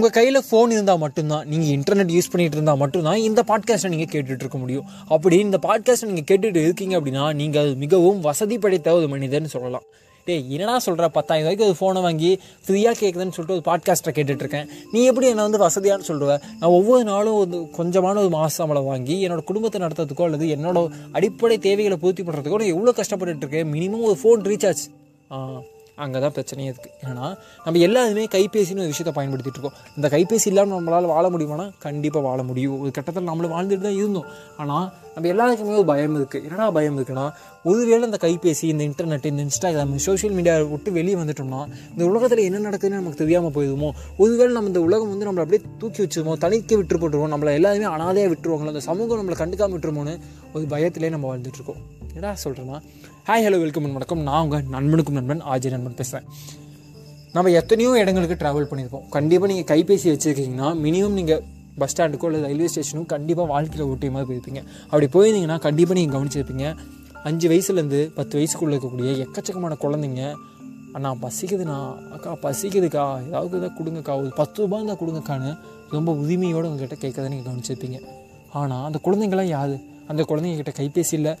உங்கள் கையில் ஃபோன் இருந்தால் மட்டும்தான் நீங்கள் இன்டர்நெட் யூஸ் பண்ணிகிட்டு இருந்தால் மட்டும்தான் இந்த பாட்காஸ்ட்டை நீங்கள் கேட்டுட்டு இருக்க முடியும். அப்படி இந்த பாட்காஸ்ட்டை நீங்கள் கேட்டுட்டு இருக்கீங்க அப்படின்னா நீங்கள் மிகவும் வசதி படைத்த ஒரு மனிதர்னு சொல்லலாம். டேய் என்னடா சொல்கிற பத்தாயிரம் ரூபாய்க்கு ஒரு ஃபோனை வாங்கி ஃப்ரீயாக கேட்குதுன்னு சொல்லிட்டு ஒரு பாட்காஸ்ட்டை கேட்டுட்ருக்கேன் நீ எப்படி என்னை வந்து வசதியானு சொல்லுவ? நான் ஒவ்வொரு நாளும் ஒரு கொஞ்சமான ஒரு மாத சம்பளம் வாங்கி என்னோடய குடும்பத்தை நடத்துறதுக்கோ அல்லது என்னோட அடிப்படை தேவைகளை பூர்த்தி பண்ணுறதுக்கோ நான் எவ்வளோ கஷ்டப்பட்டுருக்கேன் மினிமம் ஒரு ஃபோன் ரீசார்ஜ் ஆ. அங்கே தான் பிரச்சனையே இருக்குது ஏன்னா நம்ம எல்லாருமே கைபேசின்னு ஒரு விஷயத்தை பயன்படுத்திட்டு இருக்கோம். இந்த கைபேசி இல்லாமல் நம்மளால் வாழ முடியுமானா கண்டிப்பாக வாழ முடியும். ஒரு கட்டத்தில் நம்மளும் வாழ்ந்துட்டு தான் இருந்தோம். ஆனால் நம்ம எல்லாருக்குமே ஒரு பயம் இருக்குது என்னடா பயம் இருக்குன்னா ஒருவேளை இந்த கைபேசி இந்த இன்டர்நெட் இந்த இன்ஸ்டாகிராம் சோஷியல் மீடியாவை விட்டு வெளியே வந்துட்டோம்னா இந்த உலகத்தில் என்ன நடக்குதுன்னு நமக்கு தெரியாமல் போயிடுமோ? ஒருவேளை நம்ம இந்த உலகம் வந்து நம்மளை அப்படியே தூக்கி வச்சிருமோ தனிக்க விட்டு போட்டுருவோம் நம்மளை எல்லாருமே அனாதையாக விட்டுருவாங்களோ அந்த சமூகம் நம்மளை கண்டுக்காம விட்டுருமோன்னு ஒரு பயத்திலே நம்ம வாழ்ந்துட்டுருக்கோம் இருக்கோம் என்னடா சொல்கிறேன்னா ஹாய் ஹலோ வெல்கம் வணக்கம். நான் உங்கள் நண்பனுக்கும் நண்பன் ஆஜய் நண்பன் பேசுகிறேன் நம்ம எத்தனையோ இடங்களுக்கு ட்ராவல் பண்ணியிருப்போம் கண்டிப்பாக நீங்கள் கைபேசி வச்சுருக்கீங்கன்னா மினிமம் நீங்கள் பஸ் ஸ்டாண்டுக்கோ இல்லை ரயில்வே ஸ்டேஷனுக்கும் கண்டிப்பாக வாழ்க்கையில் ஓட்டிய மாதிரி போயிருப்பீங்க. அப்படி போயிருந்தீங்கன்னா கண்டிப்பாக நீங்கள் கவனிச்சிருப்பீங்க. அஞ்சு வயசுலேருந்து பத்து வயசுக்குள்ளே இருக்கக்கூடிய எக்கச்சக்கமான குழந்தைங்க அண்ணா பசிக்குதுண்ணா. அக்கா பசிக்குதுக்கா. ஏதாவது இதாக கொடுங்கக்கா. ஒரு பத்து ரூபா இருந்தால் கொடுங்கக்கான்னு ரொம்ப உரிமையோடு உங்ககிட்ட கேட்கறத நீங்கள் கவனிச்சிருப்பீங்க. ஆனால் அந்த குழந்தைங்களாம் யாரு? அந்த குழந்தைங்க கிட்ட கைபேசி இல்லை.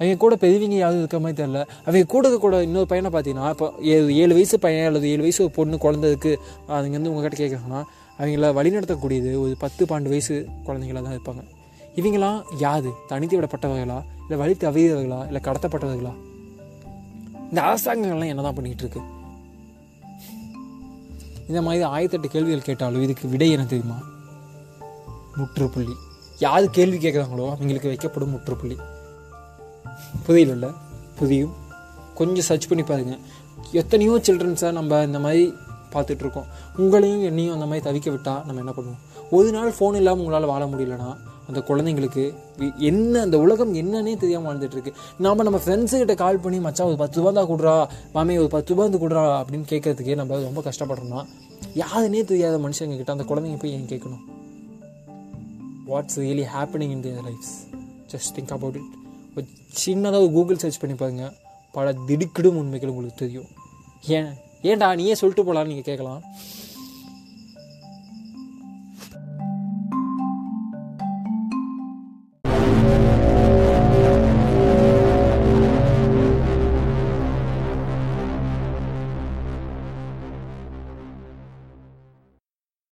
அவங்க கூட பெரியவங்க யாரும் இருக்க மாதிரி தெரில அவங்க கூட கூட இன்னொரு பையனை பார்த்தீங்கன்னா இப்போ ஏழு ஏழு வயசு பையன் அல்லது ஏழு வயசு ஒரு பொண்ணு குழந்தைக்கு அவங்க வந்து உங்ககிட்ட கேட்குறாங்கன்னா அவங்கள வழிநடத்தக்கூடியது ஒரு பத்து பன்னெண்டு வயசு குழந்தைங்களா தான் இருப்பாங்க. இவங்களாம் யாது தனித்து விடப்பட்டவர்களா இல்லை வழி தவிரவர்களா இல்லை கடத்தப்பட்டவர்களா? இந்த அரசாங்கங்கள்லாம் என்ன தான் பண்ணிகிட்டு இருக்கு? இந்த மாதிரி ஆயிரத்தெட்டு கேள்விகள் கேட்டாலும் இதுக்கு விடை என்ன தெரியுமா? முற்றுப்புள்ளி. யார் கேள்வி கேட்குறாங்களோ அவங்களுக்கு வைக்கப்படும் முற்றுப்புள்ளி. புரியல புதியும். கொஞ்சம் சர்ச் பண்ணி பாருங்க. எத்தனையோ சில்ட்ரன்ஸை நம்ம இந்த மாதிரி பார்த்துட்ருக்கோம். உங்களையும் என்னையும் அந்த மாதிரி தவிக்க விட்டால் நம்ம என்ன பண்ணுவோம்? ஒரு நாள் ஃபோன் இல்லாமல் உங்களால் வாழ முடியலனா அந்த குழந்தைங்களுக்கு என்ன அந்த உலகம் என்னன்னே தெரியாமல் வாழ்ந்துட்டுருக்கு நாம் நம்ம ஃப்ரெண்ட்ஸுக்கிட்ட கால் பண்ணி மச்சான் ஒரு பத்து ரூபா தான் கொடுறா மாமே ஒரு பத்து ரூபா வந்து கொடுறா அப்படின்னு கேட்கறதுக்கே நம்ம ரொம்ப கஷ்டப்படுறோம்னா யாருன்னே தெரியாத மனுஷங்க கிட்ட அந்த குழந்தைங்க போய் ஏன் கேட்கணும்? What's really happening in their lives just think about it சின்னதாக ஒரு கூகுள் சர்ச் பண்ணி பாருங்க. பல திடுக்கிடும் உண்மைகள் உங்களுக்கு தெரியும். ஏன்? ஏன்டா நீயே சொல்லிட்டு போகலான்னு நீங்கள் கேட்கலாம்.